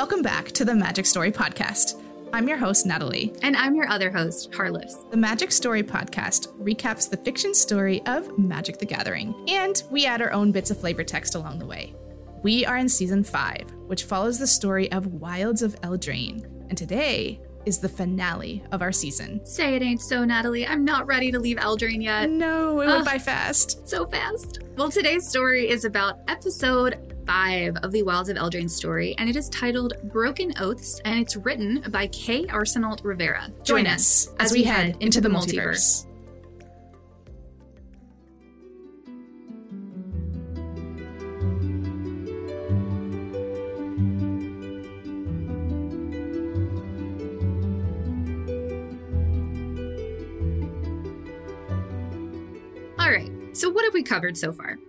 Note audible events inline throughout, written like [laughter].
Welcome back to the Magic Story Podcast. I'm your host, Natalie. And I'm your other host, Harless. The Magic Story Podcast recaps the fiction story of Magic the Gathering, and we add our own bits of flavor text along the way. We are in season five, which follows the story of Wilds of Eldraine, and today is the finale of our season. Say it ain't so, Natalie. I'm not ready to leave Eldraine yet. No, it went by fast. So fast. Well, today's story is about episode five of the Wilds of Eldraine story, and it is titled Broken Oaths, and it's written by Kay Arsenault Rivera. Join us as we head into the multiverse. All right, so what have we covered so far?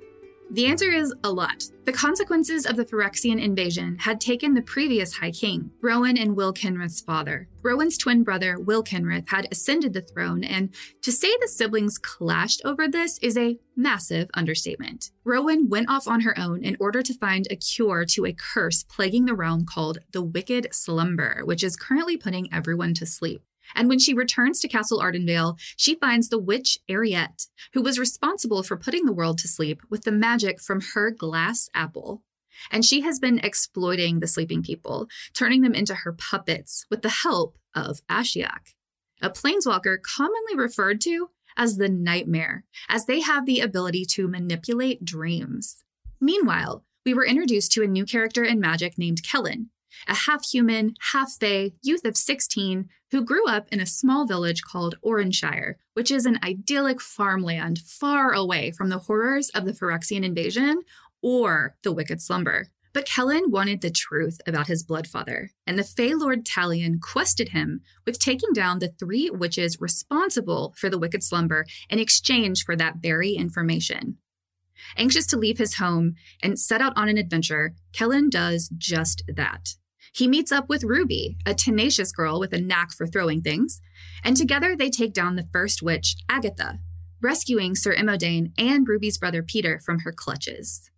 The answer is a lot. The consequences of the Phyrexian invasion had taken the previous High King, Rowan and Will Kenrith's father. Rowan's twin brother, Will Kenrith, had ascended the throne, and to say the siblings clashed over this is a massive understatement. Rowan went off on her own in order to find a cure to a curse plaguing the realm called the Wicked Slumber, which is currently putting everyone to sleep. And when she returns to Castle Ardenvale, she finds the witch Eriette, who was responsible for putting the world to sleep with the magic from her glass apple. And she has been exploiting the sleeping people, turning them into her puppets with the help of Ashiok, a planeswalker commonly referred to as the nightmare, as they have the ability to manipulate dreams. Meanwhile, we were introduced to a new character in Magic named Kellan, a half human, half fae youth of 16 who grew up in a small village called Orrinshire, which is an idyllic farmland far away from the horrors of the Phyrexian invasion or the Wicked Slumber. But Kellan wanted the truth about his blood father, and the Fey Lord Talion quested him with taking down the three witches responsible for the Wicked Slumber in exchange for that very information. Anxious to leave his home and set out on an adventure, Kellan does just that. He meets up with Ruby, a tenacious girl with a knack for throwing things, and together they take down the first witch, Agatha, rescuing Sir Imodane and Ruby's brother Peter from her clutches.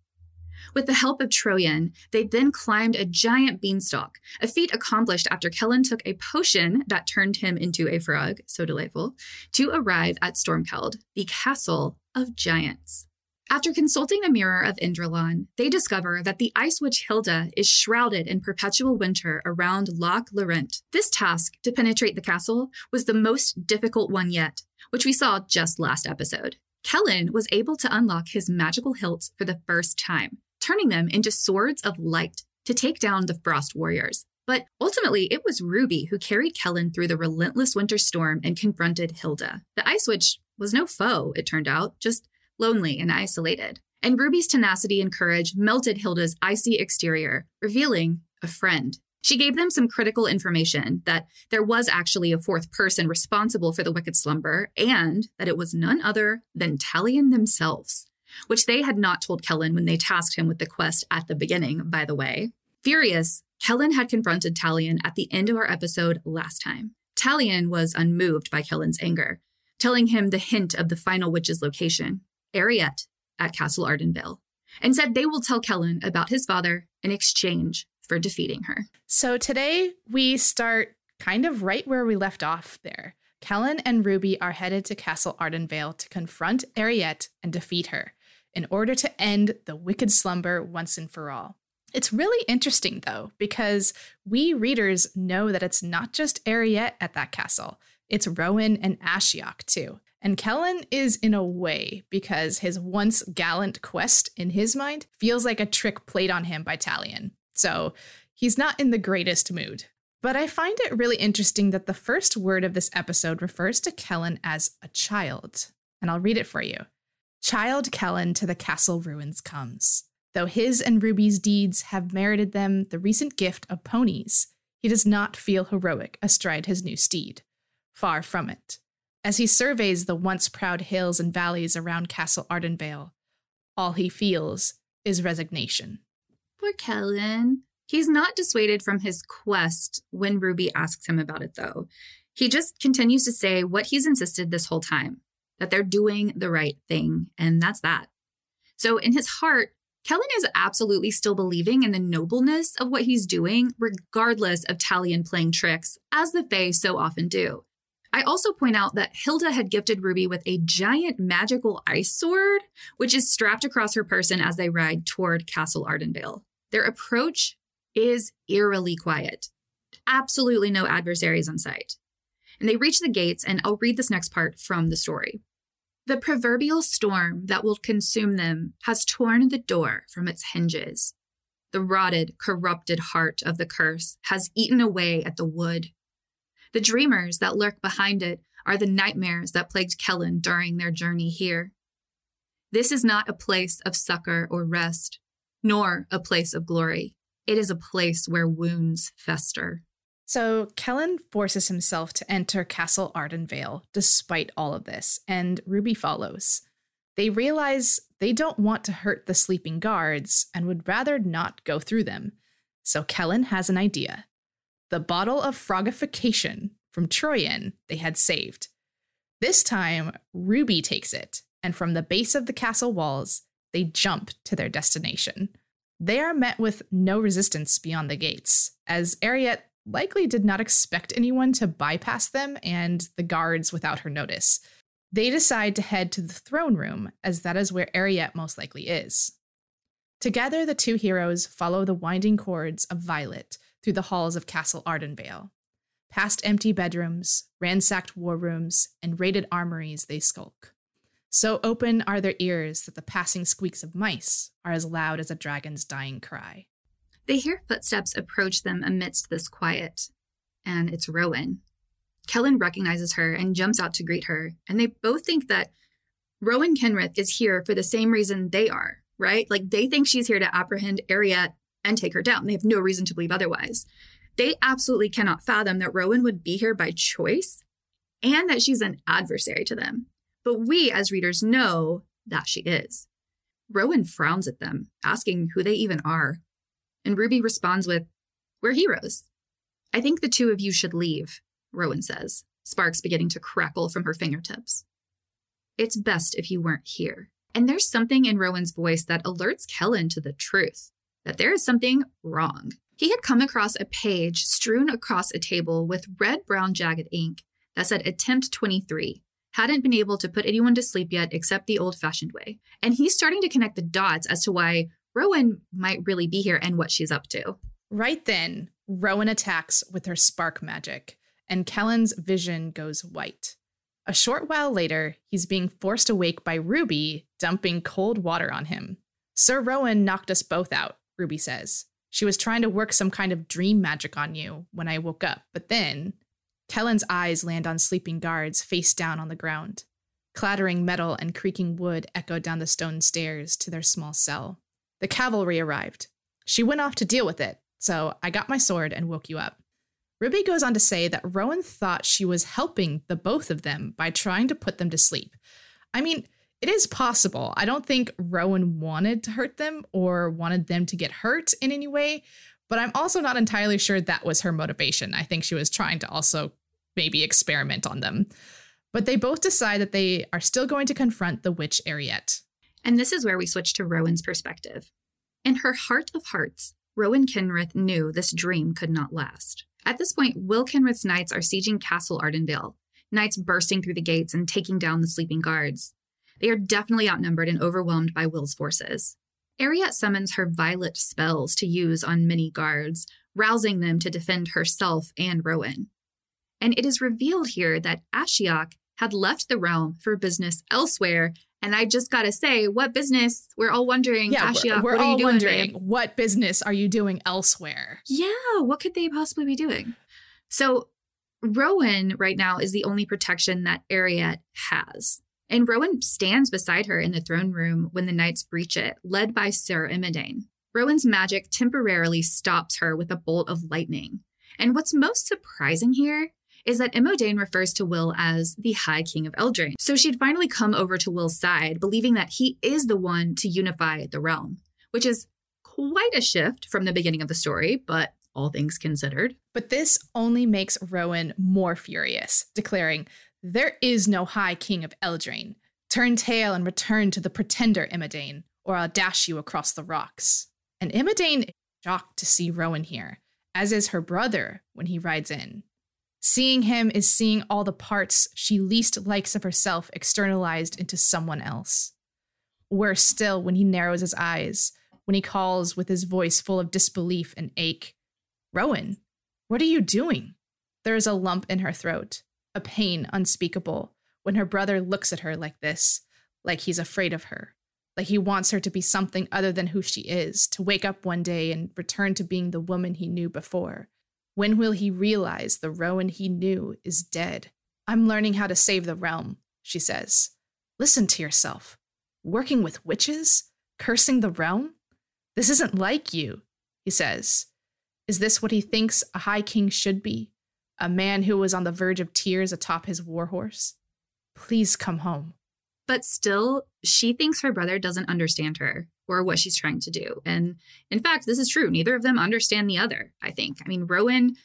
With the help of Troyan, they then climbed a giant beanstalk, a feat accomplished after Kellan took a potion that turned him into a frog, so delightful, to arrive at Stormkeld, the castle of giants. After consulting the Mirror of Indralan, they discover that the Ice Witch Hylda is shrouded in perpetual winter around Loch Lorent. This task to penetrate the castle was the most difficult one yet, which we saw just last episode. Kellan was able to unlock his magical hilts for the first time, turning them into swords of light to take down the Frost Warriors. But ultimately, it was Ruby who carried Kellan through the relentless winter storm and confronted Hylda. The Ice Witch was no foe, it turned out, just lonely and isolated. And Ruby's tenacity and courage melted Hylda's icy exterior, revealing a friend. She gave them some critical information that there was actually a fourth person responsible for the wicked slumber, and that it was none other than Talion themselves, which they had not told Kellan when they tasked him with the quest at the beginning, by the way. Furious, Kellan had confronted Talion at the end of our episode last time. Talion was unmoved by Kellan's anger, telling him the hint of the final witch's location, Eriette at Castle Ardenvale, and said they will tell Kellan about his father in exchange for defeating her. So today we start kind of right where we left off there. Kellan and Ruby are headed to Castle Ardenvale to confront Eriette and defeat her in order to end the wicked slumber once and for all. It's really interesting though, because we readers know that it's not just Eriette at that castle, it's Rowan and Ashiok too. And Kellan is in a way because his once gallant quest in his mind feels like a trick played on him by Talion. So he's not in the greatest mood. But I find it really interesting that the first word of this episode refers to Kellan as a child. And I'll read it for you. Child Kellan to the castle ruins comes. Though his and Ruby's deeds have merited them the recent gift of ponies, he does not feel heroic astride his new steed. Far from it. As he surveys the once proud hills and valleys around Castle Ardenvale, all he feels is resignation. Poor Kellan. He's not dissuaded from his quest when Ruby asks him about it, though. He just continues to say what he's insisted this whole time that they're doing the right thing, and that's that. So, in his heart, Kellan is absolutely still believing in the nobleness of what he's doing, regardless of Talion playing tricks, as the Fae so often do. I also point out that Hylda had gifted Ruby with a giant magical ice sword, which is strapped across her person as they ride toward Castle Ardenvale. Their approach is eerily quiet. Absolutely no adversaries in sight. And they reach the gates, and I'll read this next part from the story. The proverbial storm that will consume them has torn the door from its hinges. The rotted, corrupted heart of the curse has eaten away at the wood. The dreamers that lurk behind it are the nightmares that plagued Kellan during their journey here. This is not a place of succor or rest, nor a place of glory. It is a place where wounds fester. So Kellan forces himself to enter Castle Ardenvale despite all of this, and Ruby follows. They realize they don't want to hurt the sleeping guards and would rather not go through them. So Kellan has an idea. The bottle of frogification from Troyan they had saved. This time, Ruby takes it, and from the base of the castle walls, they jump to their destination. They are met with no resistance beyond the gates, as Eriette likely did not expect anyone to bypass them and the guards without her notice. They decide to head to the throne room, as that is where Eriette most likely is. Together, the two heroes follow the winding cords of Violet through the halls of Castle Ardenvale. Past empty bedrooms, ransacked war rooms, and raided armories they skulk. So open are their ears that the passing squeaks of mice are as loud as a dragon's dying cry. They hear footsteps approach them amidst this quiet, and it's Rowan. Kellan recognizes her and jumps out to greet her, and they both think that Rowan Kenrith is here for the same reason they are, right? Like they think she's here to apprehend Eriette and take her down. They have no reason to believe otherwise. They absolutely cannot fathom that Rowan would be here by choice and that she's an adversary to them. But we, as readers, know that she is. Rowan frowns at them, asking who they even are. And Ruby responds with, We're heroes. I think the two of you should leave, Rowan says, sparks beginning to crackle from her fingertips. It's best if you weren't here. And there's something in Rowan's voice that alerts Kellan to the truth that there is something wrong. He had come across a page strewn across a table with red brown jagged ink that said Attempt 23. Hadn't been able to put anyone to sleep yet except the old fashioned way. And he's starting to connect the dots as to why Rowan might really be here and what she's up to. Right then, Rowan attacks with her spark magic, and Kellan's vision goes white. A short while later, he's being forced awake by Ruby dumping cold water on him. Sir Rowan knocked us both out, Ruby says. She was trying to work some kind of dream magic on you when I woke up, but then Kellan's eyes land on sleeping guards face down on the ground. Clattering metal and creaking wood echo down the stone stairs to their small cell. The cavalry arrived. She went off to deal with it, so I got my sword and woke you up. Ruby goes on to say that Rowan thought she was helping the both of them by trying to put them to sleep. I mean, it is possible. I don't think Rowan wanted to hurt them or wanted them to get hurt in any way, but I'm also not entirely sure that was her motivation. I think she was trying to also maybe experiment on them. But they both decide that they are still going to confront the witch Eriette. And this is where we switch to Rowan's perspective. In her heart of hearts, Rowan Kenrith knew this dream could not last. At this point, Will Kenrith's knights are sieging Castle Ardenvale, knights bursting through the gates and taking down the sleeping guards. They are definitely outnumbered and overwhelmed by Will's forces. Eriette summons her violet spells to use on many guards, rousing them to defend herself and Rowan. And it is revealed here that Ashiok had left the realm for business elsewhere. And I just gotta say, what business? We're all wondering, yeah, Ashiok, we're, we're all doing, wondering babe? what business are you doing elsewhere? Yeah, what could they possibly be doing? So Rowan right now is the only protection that Eriette has. And Rowan stands beside her in the throne room when the knights breach it, led by Sir Imodane. Rowan's magic temporarily stops her with a bolt of lightning. And what's most surprising here is that Imodane refers to Will as the High King of Eldraine. So she'd finally come over to Will's side, believing that he is the one to unify the realm, which is quite a shift from the beginning of the story, but all things considered. But this only makes Rowan more furious, declaring, there is no High King of Eldraine. Turn tail and return to the pretender Imodane, or I'll dash you across the rocks. And Imodane is shocked to see Rowan here, as is her brother when he rides in. Seeing him is seeing all the parts she least likes of herself externalized into someone else. Worse still, when he narrows his eyes, when he calls with his voice full of disbelief and ache Rowan, what are you doing? There is a lump in her throat, a pain unspeakable, when her brother looks at her like this, like he's afraid of her, like he wants her to be something other than who she is, to wake up one day and return to being the woman he knew before. When will he realize the Rowan he knew is dead? I'm learning how to save the realm, she says. Listen to yourself. Working with witches? Cursing the realm? This isn't like you, he says. Is this what he thinks a high king should be? A man who was on the verge of tears atop his warhorse? Please come home. But still, she thinks her brother doesn't understand her or what she's trying to do. And in fact, this is true. Neither of them understand the other, I think. I mean, Rowan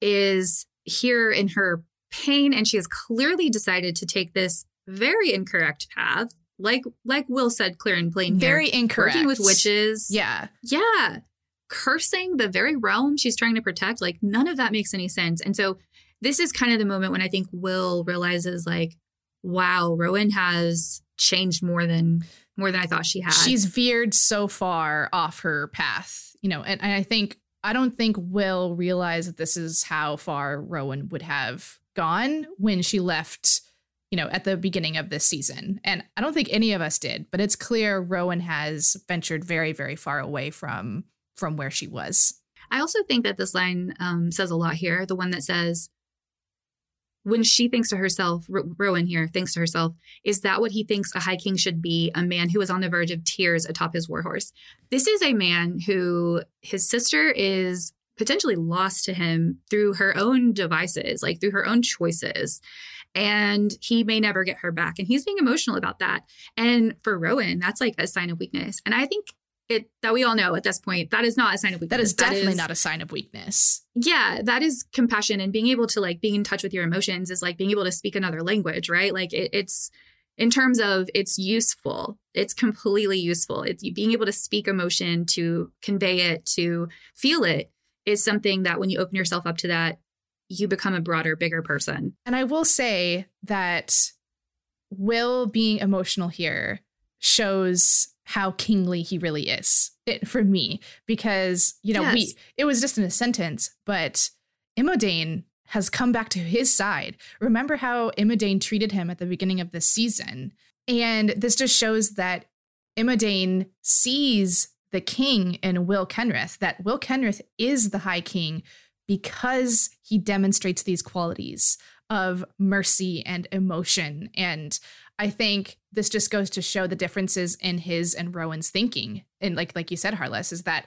is here in her pain and she has clearly decided to take this very incorrect path. Like like Will said clear and plain here. Very incorrect. Working with witches. Yeah. Yeah. Cursing the very realm she's trying to protect. Like none of that makes any sense. And so this is kind of the moment when I think Will realizes like, wow, Rowan has changed more than more than I thought she had. She's veered so far off her path, you know, and, and I think I don't think Will realize that this is how far Rowan would have gone when she left, you know, at the beginning of this season. And I don't think any of us did, but it's clear Rowan has ventured very, very far away from from where she was. I also think that this line um, says a lot here. The one that says, when she thinks to herself, Rowan here thinks to herself, is that what he thinks a high king should be? A man who is on the verge of tears atop his warhorse. This is a man who his sister is potentially lost to him through her own devices, like through her own choices. And he may never get her back. And he's being emotional about that. And for Rowan, that's like a sign of weakness. And I think it that we all know at this point that is not a sign of weakness. That is definitely that is, not a sign of weakness. Yeah, that is compassion and being able to like being in touch with your emotions is like being able to speak another language, right? Like it, it's in terms of it's useful. It's completely useful. It's being able to speak emotion, to convey it, to feel it is something that when you open yourself up to that, you become a broader, bigger person. And I will say that Will being emotional here shows how kingly he really is it, for me because you know yes. we it was just in a sentence but Imodane has come back to his side remember how Imodane treated him at the beginning of the season and this just shows that Imodane sees the king in Will Kenrith that Will Kenrith is the high king because he demonstrates these qualities of mercy and emotion and I think this just goes to show the differences in his and Rowan's thinking. And like like you said, Harless, is that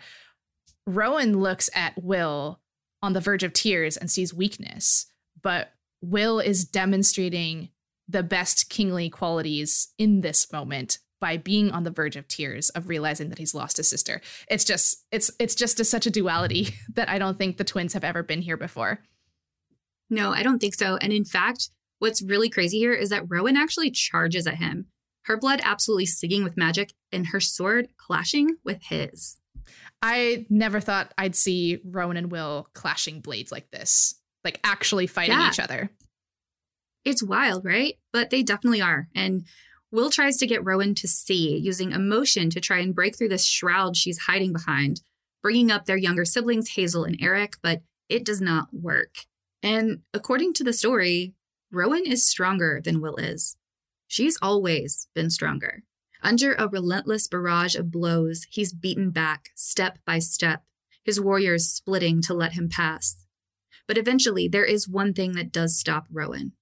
Rowan looks at Will on the verge of tears and sees weakness, but Will is demonstrating the best kingly qualities in this moment by being on the verge of tears of realizing that he's lost his sister. It's just it's it's just a, such a duality [laughs] that I don't think the twins have ever been here before. No, I don't think so. And in fact, What's really crazy here is that Rowan actually charges at him, her blood absolutely singing with magic and her sword clashing with his. I never thought I'd see Rowan and Will clashing blades like this, like actually fighting yeah. each other. It's wild, right? But they definitely are. And Will tries to get Rowan to see, using emotion to try and break through this shroud she's hiding behind, bringing up their younger siblings, Hazel and Erek, but it does not work. And according to the story, Rowan is stronger than Will is. She's always been stronger. Under a relentless barrage of blows, he's beaten back step by step, his warriors splitting to let him pass. But eventually, there is one thing that does stop Rowan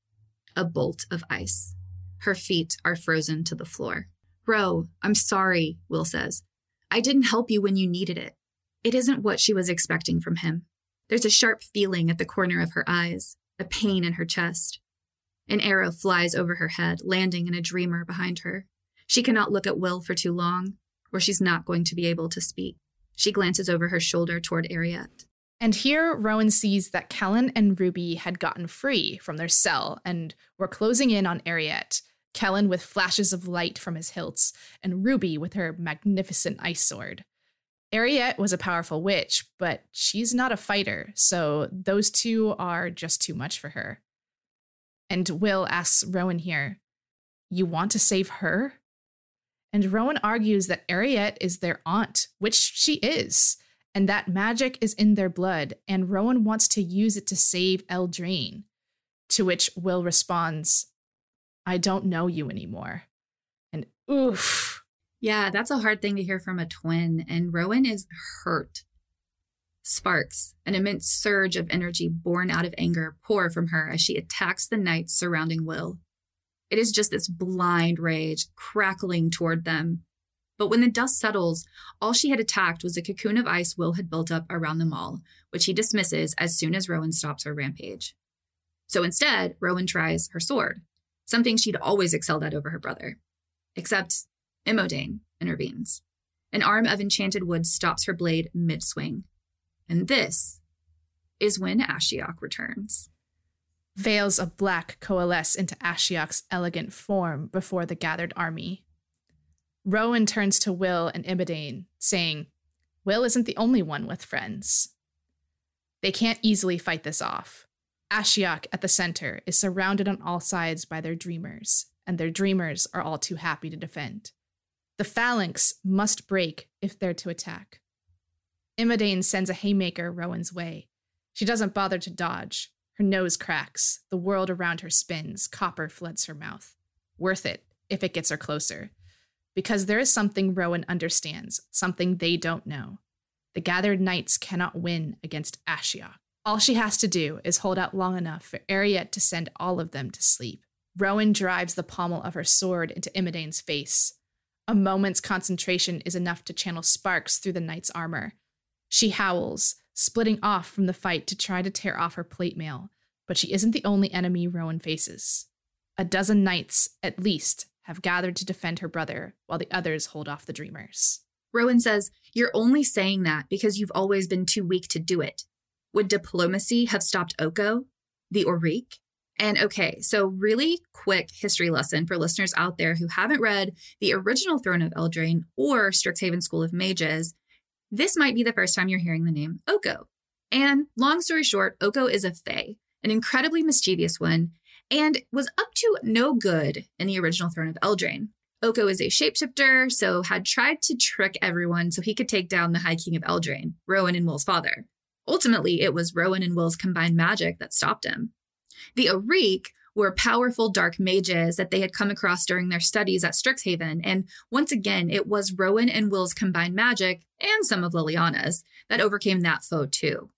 a bolt of ice. Her feet are frozen to the floor. Row, I'm sorry, Will says. I didn't help you when you needed it. It isn't what she was expecting from him. There's a sharp feeling at the corner of her eyes, a pain in her chest. An arrow flies over her head, landing in a dreamer behind her. She cannot look at Will for too long, or she's not going to be able to speak. She glances over her shoulder toward Eriette. And here, Rowan sees that Kellan and Ruby had gotten free from their cell and were closing in on Eriette, Kellan with flashes of light from his hilts, and Ruby with her magnificent ice sword. Eriette was a powerful witch, but she's not a fighter, so those two are just too much for her. And Will asks Rowan here, You want to save her? And Rowan argues that Eriette is their aunt, which she is, and that magic is in their blood, and Rowan wants to use it to save Eldraine. To which Will responds, I don't know you anymore. And oof. Yeah, that's a hard thing to hear from a twin, and Rowan is hurt. Sparks, an immense surge of energy born out of anger, pour from her as she attacks the knights surrounding Will. It is just this blind rage crackling toward them. But when the dust settles, all she had attacked was a cocoon of ice Will had built up around them all, which he dismisses as soon as Rowan stops her rampage. So instead, Rowan tries her sword, something she'd always excelled at over her brother. Except Imodane intervenes. An arm of enchanted wood stops her blade mid swing. And this is when Ashiok returns. Veils of black coalesce into Ashiok's elegant form before the gathered army. Rowan turns to Will and Imodane, saying, Will isn't the only one with friends. They can't easily fight this off. Ashiok at the center is surrounded on all sides by their dreamers, and their dreamers are all too happy to defend. The phalanx must break if they're to attack. Imodane sends a haymaker Rowan's way. She doesn't bother to dodge, her nose cracks. The world around her spins. Copper floods her mouth. Worth it if it gets her closer. Because there is something Rowan understands, something they don't know. The gathered knights cannot win against Ashiok. All she has to do is hold out long enough for Eriette to send all of them to sleep. Rowan drives the pommel of her sword into Imodane's face. A moment's concentration is enough to channel sparks through the knight's armor. She howls, splitting off from the fight to try to tear off her plate mail, but she isn't the only enemy Rowan faces. A dozen knights, at least, have gathered to defend her brother, while the others hold off the dreamers. Rowan says, You're only saying that because you've always been too weak to do it. Would diplomacy have stopped Oko, the Oriq? And okay, so really quick history lesson for listeners out there who haven't read the original Throne of Eldraine or Strixhaven School of Mages this might be the first time you're hearing the name Oko. And long story short, Oko is a Fae, an incredibly mischievous one, and was up to no good in the original Throne of Eldraine. Oko is a shapeshifter, so had tried to trick everyone so he could take down the High King of Eldraine, Rowan and Will's father. Ultimately, it was Rowan and Will's combined magic that stopped him. The Oriq were powerful dark mages that they had come across during their studies at Strixhaven. And once again, it was Rowan and Will's combined magic and some of Liliana's that overcame that foe too.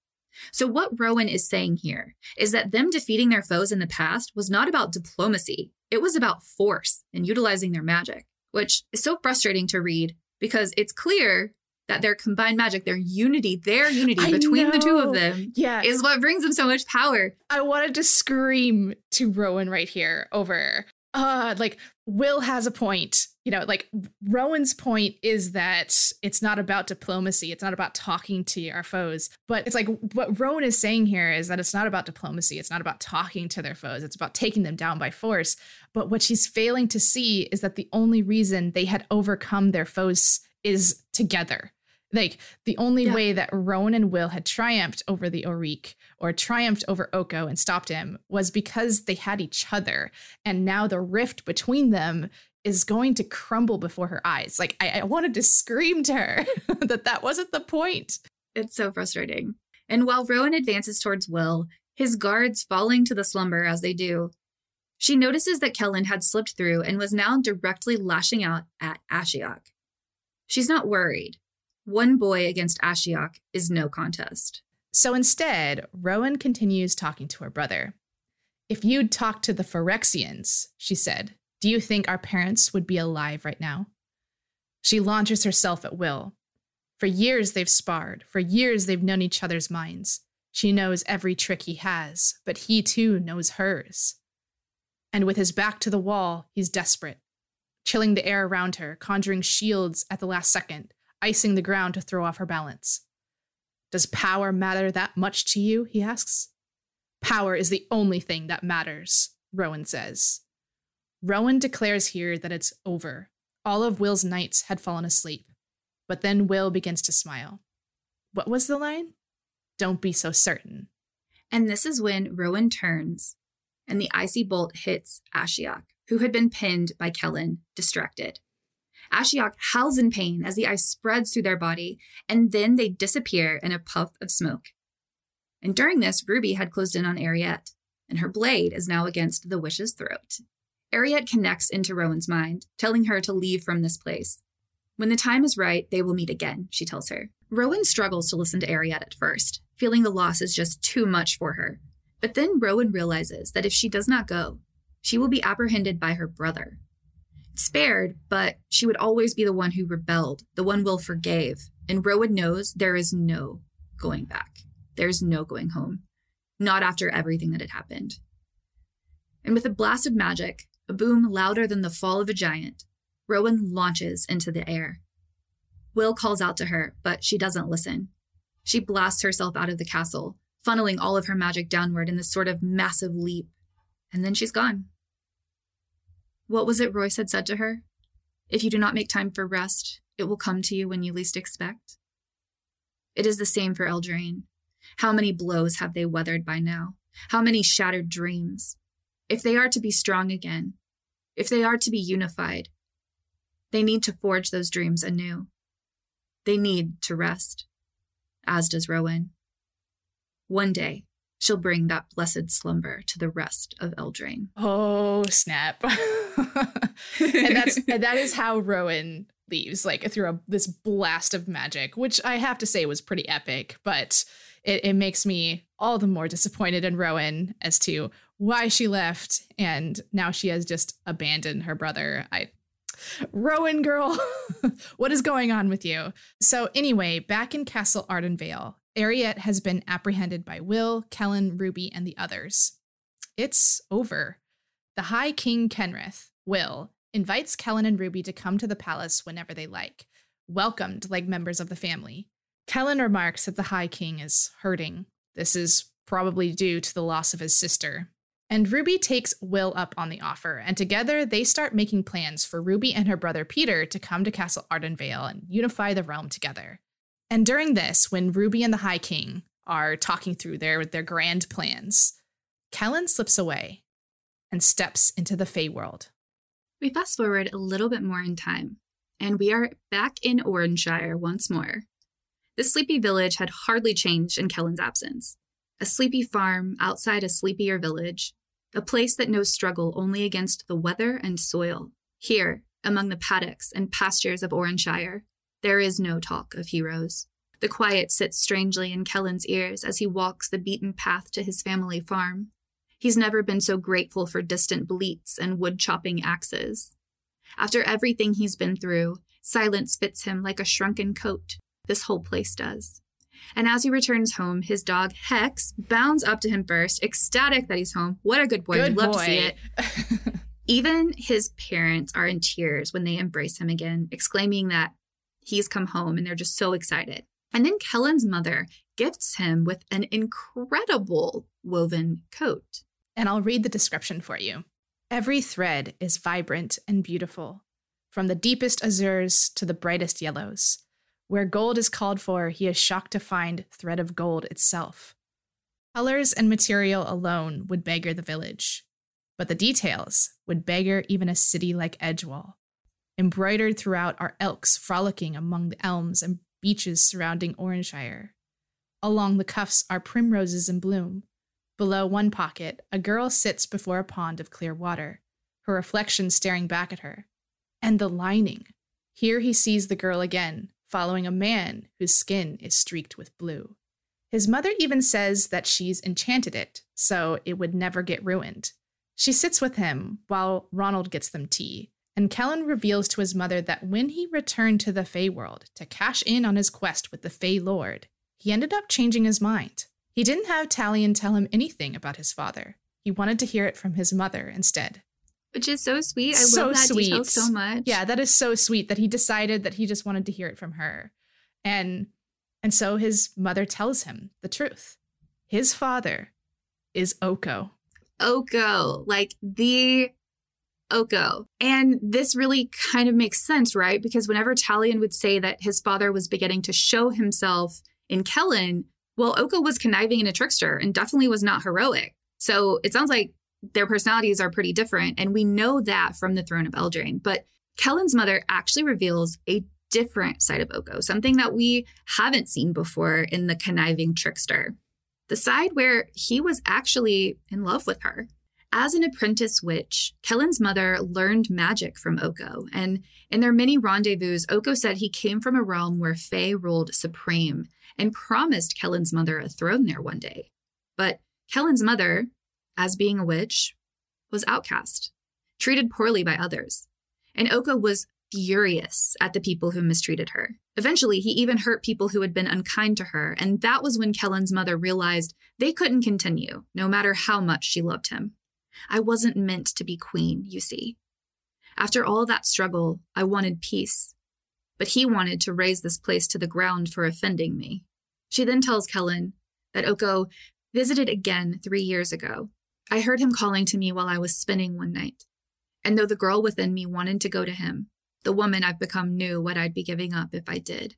So, what Rowan is saying here is that them defeating their foes in the past was not about diplomacy, it was about force and utilizing their magic, which is so frustrating to read because it's clear that their combined magic, their unity, their unity I between know. the two of them yeah. is what brings them so much power. I wanted to scream to Rowan right here over uh like Will has a point. You know, like Rowan's point is that it's not about diplomacy. It's not about talking to our foes. But it's like what Rowan is saying here is that it's not about diplomacy. It's not about talking to their foes. It's about taking them down by force. But what she's failing to see is that the only reason they had overcome their foes is together. Like the only yeah. way that Rowan and Will had triumphed over the Oriq or triumphed over Oko and stopped him was because they had each other. And now the rift between them is going to crumble before her eyes. Like I, I wanted to scream to her [laughs] that that wasn't the point. It's so frustrating. And while Rowan advances towards Will, his guards falling to the slumber as they do, she notices that Kellan had slipped through and was now directly lashing out at Ashiok. She's not worried one boy against Ashiok is no contest. So instead, Rowan continues talking to her brother. If you'd talked to the Phyrexians, she said, do you think our parents would be alive right now? She launches herself at Will. For years they've sparred, for years they've known each other's minds. She knows every trick he has, but he too knows hers. And with his back to the wall, he's desperate, chilling the air around her, conjuring shields at the last second, icing the ground to throw off her balance. Does power matter that much to you? he asks. Power is the only thing that matters, Rowan says. Rowan declares here that it's over. All of Will's knights had fallen asleep. But then Will begins to smile. What was the line? Don't be so certain. And this is when Rowan turns and the icy bolt hits Ashiok, who had been pinned by Kellan, distracted. Ashiok howls in pain as the ice spreads through their body, and then they disappear in a puff of smoke. And during this, Ruby had closed in on Eriette, and her blade is now against the wish's throat. Eriette connects into Rowan's mind, telling her to leave from this place. When the time is right, they will meet again, she tells her. Rowan struggles to listen to Eriette at first, feeling the loss is just too much for her. But then Rowan realizes that if she does not go, she will be apprehended by her brother. Spared, but she would always be the one who rebelled, the one Will forgave. And Rowan knows there is no going back. There's no going home. Not after everything that had happened. And with a blast of magic, a boom louder than the fall of a giant, Rowan launches into the air. Will calls out to her, but she doesn't listen. She blasts herself out of the castle, funneling all of her magic downward in this sort of massive leap, and then she's gone. What was it Royce had said to her? If you do not make time for rest, it will come to you when you least expect. It is the same for Eldraine. How many blows have they weathered by now? How many shattered dreams? If they are to be strong again, if they are to be unified, they need to forge those dreams anew. They need to rest, as does Rowan. One day, she'll bring that blessed slumber to the rest of Eldraine. Oh, snap. [laughs] [laughs] and that's and [laughs] that is how Rowan leaves, like through a, this blast of magic, which I have to say was pretty epic, but it, it makes me all the more disappointed in Rowan as to why she left and now she has just abandoned her brother. I Rowan girl, [laughs] what is going on with you? So anyway, back in Castle Ardenvale, Eriette has been apprehended by Will, Kellan, Ruby, and the others. It's over. The High King Kenrith, Will, invites Kellan and Ruby to come to the palace whenever they like, welcomed like members of the family. Kellan remarks that the High King is hurting. This is probably due to the loss of his sister. And Ruby takes Will up on the offer, and together they start making plans for Ruby and her brother Peter to come to Castle Ardenvale and unify the realm together. And during this, when Ruby and the High King are talking through their, their grand plans, Kellan slips away and steps into the Feywild. We fast forward a little bit more in time, and we are back in Orrinshire once more. The sleepy village had hardly changed in Kellan's absence. A sleepy farm outside a sleepier village, a place that knows struggle only against the weather and soil. Here, among the paddocks and pastures of Orrinshire, there is no talk of heroes. The quiet sits strangely in Kellan's ears as he walks the beaten path to his family farm. He's never been so grateful for distant bleats and wood chopping axes. After everything he's been through, silence fits him like a shrunken coat. This whole place does. And as he returns home, his dog Hex bounds up to him first, ecstatic that he's home. What a good boy. Good We'd love boy. to see it. [laughs] Even his parents are in tears when they embrace him again, exclaiming that he's come home and they're just so excited. And then Kellan's mother gifts him with an incredible woven coat. And I'll read the description for you. Every thread is vibrant and beautiful, from the deepest azures to the brightest yellows. Where gold is called for, he is shocked to find thread of gold itself. Colors and material alone would beggar the village, but the details would beggar even a city like Edgewall. Embroidered throughout are elks frolicking among the elms and beeches surrounding Orrinshire. Along the cuffs are primroses in bloom. Below one pocket, a girl sits before a pond of clear water, her reflection staring back at her. And the lining. Here he sees the girl again, following a man whose skin is streaked with blue. His mother even says that she's enchanted it, so it would never get ruined. She sits with him while Ronald gets them tea, and Kellan reveals to his mother that when he returned to the Fey world to cash in on his quest with the Fey Lord, he ended up changing his mind. He didn't have Talion tell him anything about his father. He wanted to hear it from his mother instead. Which is so sweet. I So love that detail sweet. so much. Yeah, that is so sweet that he decided that he just wanted to hear it from her. And and so his mother tells him the truth. His father is Oko. Oko, like the Oko. And this really kind of makes sense, right? Because whenever Talion would say that his father was beginning to show himself in Kellan, well, Oko was conniving and a trickster and definitely was not heroic. So it sounds like their personalities are pretty different. And we know that from the throne of Eldraine. But Kellan's mother actually reveals a different side of Oko, something that we haven't seen before in the conniving trickster. The side where he was actually in love with her. As an apprentice witch, Kellan's mother learned magic from Oko, and in their many rendezvous, Oko said he came from a realm where Fae ruled supreme and promised Kellan's mother a throne there one day. But Kellan's mother, as being a witch, was outcast, treated poorly by others, and Oko was furious at the people who mistreated her. Eventually, he even hurt people who had been unkind to her, and that was when Kellan's mother realized they couldn't continue, no matter how much she loved him. I wasn't meant to be queen, you see. After all that struggle, I wanted peace. But he wanted to raze this place to the ground for offending me. She then tells Kellan that Oko visited again three years ago. I heard him calling to me while I was spinning one night. And though the girl within me wanted to go to him, the woman I've become knew what I'd be giving up if I did.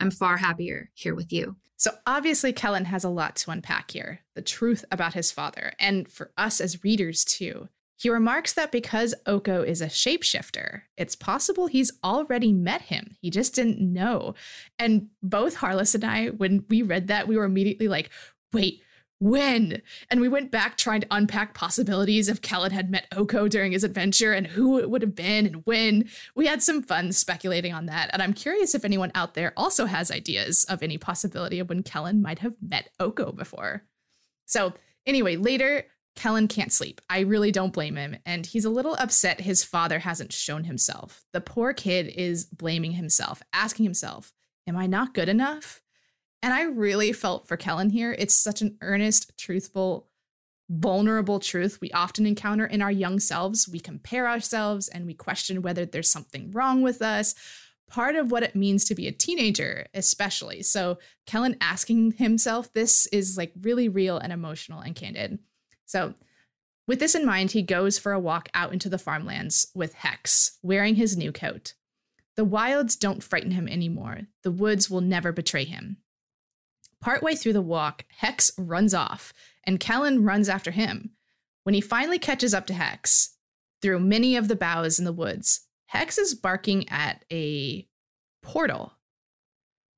I'm far happier here with you. So obviously, Kellan has a lot to unpack here the truth about his father, and for us as readers too. He remarks that because Oko is a shapeshifter, it's possible he's already met him. He just didn't know. And both Harless and I, when we read that, we were immediately like, wait, when? And we went back trying to unpack possibilities if Kellan had met Oko during his adventure and who it would have been and when. We had some fun speculating on that. And I'm curious if anyone out there also has ideas of any possibility of when Kellan might have met Oko before. So, anyway, later, Kellan can't sleep. I really don't blame him. And he's a little upset his father hasn't shown himself. The poor kid is blaming himself, asking himself, Am I not good enough? And I really felt for Kellan here. It's such an earnest, truthful, vulnerable truth we often encounter in our young selves. We compare ourselves and we question whether there's something wrong with us. Part of what it means to be a teenager, especially. So, Kellan asking himself this is like really real and emotional and candid. So, with this in mind, he goes for a walk out into the farmlands with Hex, wearing his new coat. The wilds don't frighten him anymore. The woods will never betray him. Partway through the walk, Hex runs off, and Kellan runs after him. When he finally catches up to Hex, through many of the boughs in the woods, Hex is barking at a portal.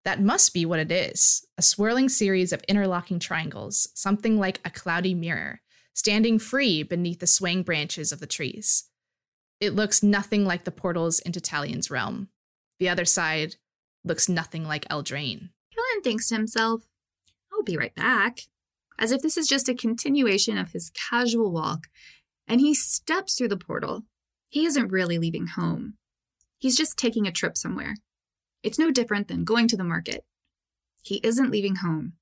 That must be what it is a swirling series of interlocking triangles, something like a cloudy mirror, standing free beneath the swaying branches of the trees. It looks nothing like the portals into Talion's realm. The other side looks nothing like Eldraine. Kellan thinks to himself, I'll be right back. As if this is just a continuation of his casual walk, and he steps through the portal. He isn't really leaving home. He's just taking a trip somewhere. It's no different than going to the market. He isn't leaving home.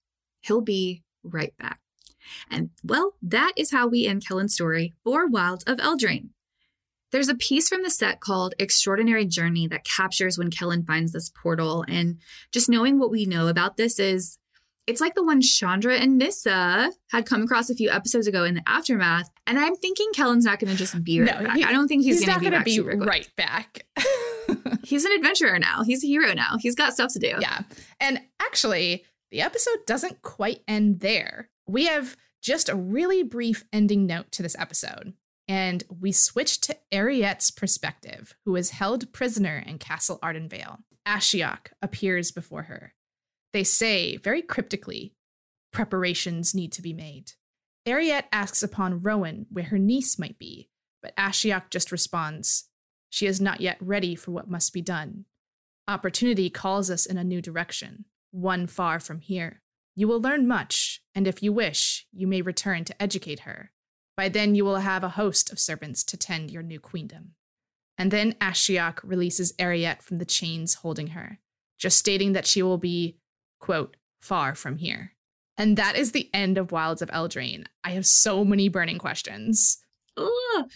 He'll be right back. And well, that is how we end Kellan's story for Wilds of Eldraine. There's a piece from the set called Extraordinary Journey that captures when Kellan finds this portal. And just knowing what we know about this is it's like the one Chandra and Nissa had come across a few episodes ago in the aftermath. And I'm thinking Kellan's not going to just be right no, back. He, I don't think he's, he's going to be, be right back. [laughs] he's an adventurer now. He's a hero now. He's got stuff to do. Yeah. And actually, the episode doesn't quite end there. We have just a really brief ending note to this episode. And we switch to Eriette's perspective, who is held prisoner in Castle Ardenvale. Ashiok appears before her. They say, very cryptically, preparations need to be made. Eriette asks upon Rowan where her niece might be, but Ashiok just responds, She is not yet ready for what must be done. Opportunity calls us in a new direction, one far from here. You will learn much, and if you wish, you may return to educate her. By then, you will have a host of servants to tend your new queendom. And then Ashiok releases Eriette from the chains holding her, just stating that she will be quote, far from here. And that is the end of Wilds of Eldraine. I have so many burning questions. Ugh.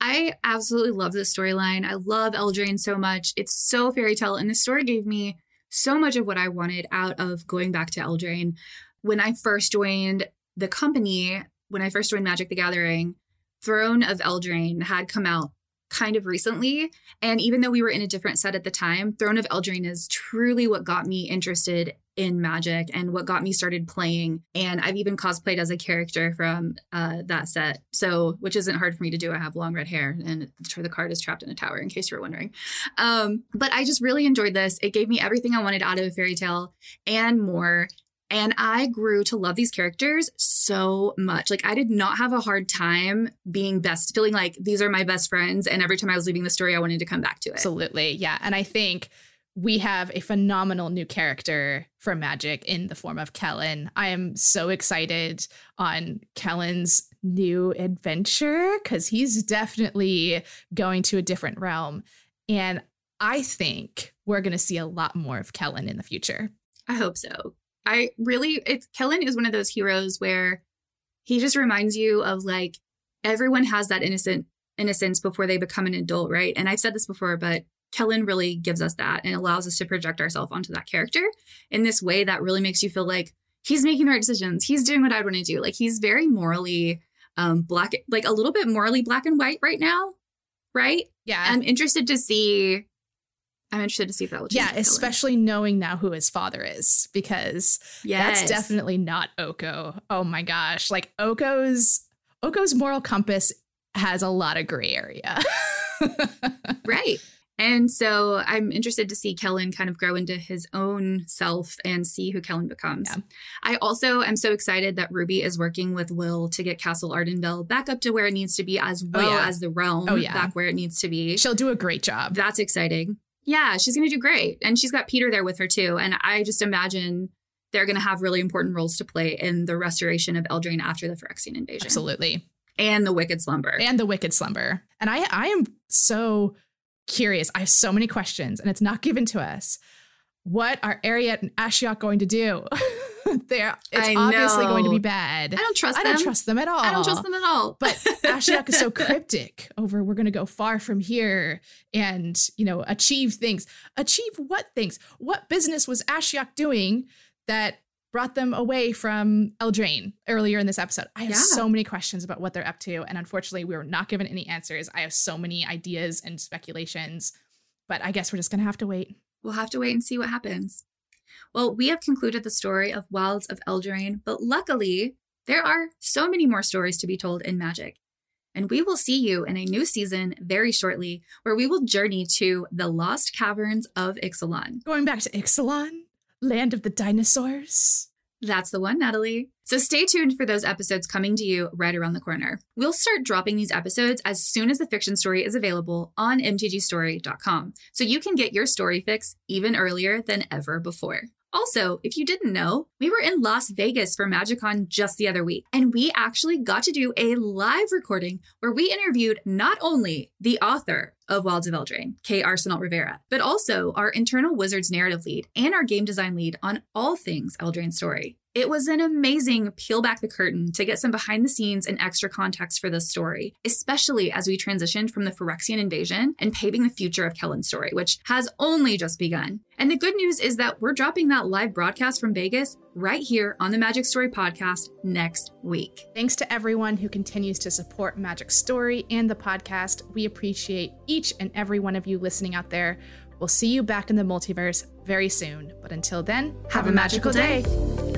I absolutely love this storyline. I love Eldraine so much. It's so fairy tale, and the story gave me so much of what I wanted out of going back to Eldraine. When I first joined the company, when I first joined Magic the Gathering, Throne of Eldraine had come out kind of recently. And even though we were in a different set at the time, Throne of Eldraine is truly what got me interested in magic and what got me started playing. And I've even cosplayed as a character from uh, that set. So, which isn't hard for me to do. I have long red hair and the card is trapped in a tower, in case you were wondering. Um, but I just really enjoyed this. It gave me everything I wanted out of a fairy tale and more. And I grew to love these characters so much. Like, I did not have a hard time being best, feeling like these are my best friends. And every time I was leaving the story, I wanted to come back to it. Absolutely. Yeah. And I think we have a phenomenal new character for Magic in the form of Kellan. I am so excited on Kellan's new adventure because he's definitely going to a different realm. And I think we're going to see a lot more of Kellan in the future. I hope so. I really, it's Kellan is one of those heroes where he just reminds you of like everyone has that innocent innocence before they become an adult, right? And I've said this before, but Kellan really gives us that and allows us to project ourselves onto that character in this way that really makes you feel like he's making the right decisions. He's doing what I'd want to do. Like he's very morally um black like a little bit morally black and white right now. Right? Yeah. I'm interested to see I'm interested to see if that will change. Yeah, especially knowing now who his father is, because yes. that's definitely not Oko. Oh my gosh. Like Oko's Oko's moral compass has a lot of gray area. [laughs] right. And so I'm interested to see Kellan kind of grow into his own self and see who Kellan becomes. Yeah. I also am so excited that Ruby is working with Will to get Castle Ardenvale back up to where it needs to be, as oh, well oh, yeah. as the realm oh, yeah. back where it needs to be. She'll do a great job. That's exciting. Yeah, she's going to do great. And she's got Peter there with her too. And I just imagine they're going to have really important roles to play in the restoration of Eldraine after the Phyrexian invasion. Absolutely. And the Wicked Slumber. And the Wicked Slumber. And I I am so curious. I have so many questions and it's not given to us. What are Eriette and Ashiok going to do? [laughs] [laughs] They're it's I obviously know. going to be bad. I don't trust I them. don't trust them at all. I don't trust them at all. but [laughs] Ashiok is so cryptic over we're going to go far from here and, you know, achieve things. Achieve what things? What business was Ashiok doing that brought them away from Eldraine earlier in this episode. I have yeah. so many questions about what they're up to, and unfortunately, we were not given any answers. I have so many ideas and speculations, but I guess we're just gonna have to wait. We'll have to wait and see what happens. Well, we have concluded the story of Wilds of Eldraine, but luckily, there are so many more stories to be told in Magic. And we will see you in a new season very shortly, where we will journey to the Lost Caverns of Ixalan. Going back to Ixalan? Land of the Dinosaurs. That's the one, Natalie. So stay tuned for those episodes coming to you right around the corner. We'll start dropping these episodes as soon as the fiction story is available on mtgstory.com, so you can get your story fix even earlier than ever before. Also, if you didn't know, we were in Las Vegas for MagicCon just the other week, and we actually got to do a live recording where we interviewed not only the author of Wilds of Eldraine, Kay Arsenault Rivera, but also our internal Wizards narrative lead and our game design lead on all things Eldraine story. It was an amazing peel back the curtain to get some behind the scenes and extra context for this story, especially as we transitioned from the Phyrexian invasion and paving the future of Kellan's story, which has only just begun. And the good news is that we're dropping that live broadcast from Vegas right here on the Magic Story podcast next week. Thanks to everyone who continues to support Magic Story and the podcast. We appreciate each and every one of you listening out there. We'll see you back in the multiverse very soon. But until then, have, have a magical, magical day. day.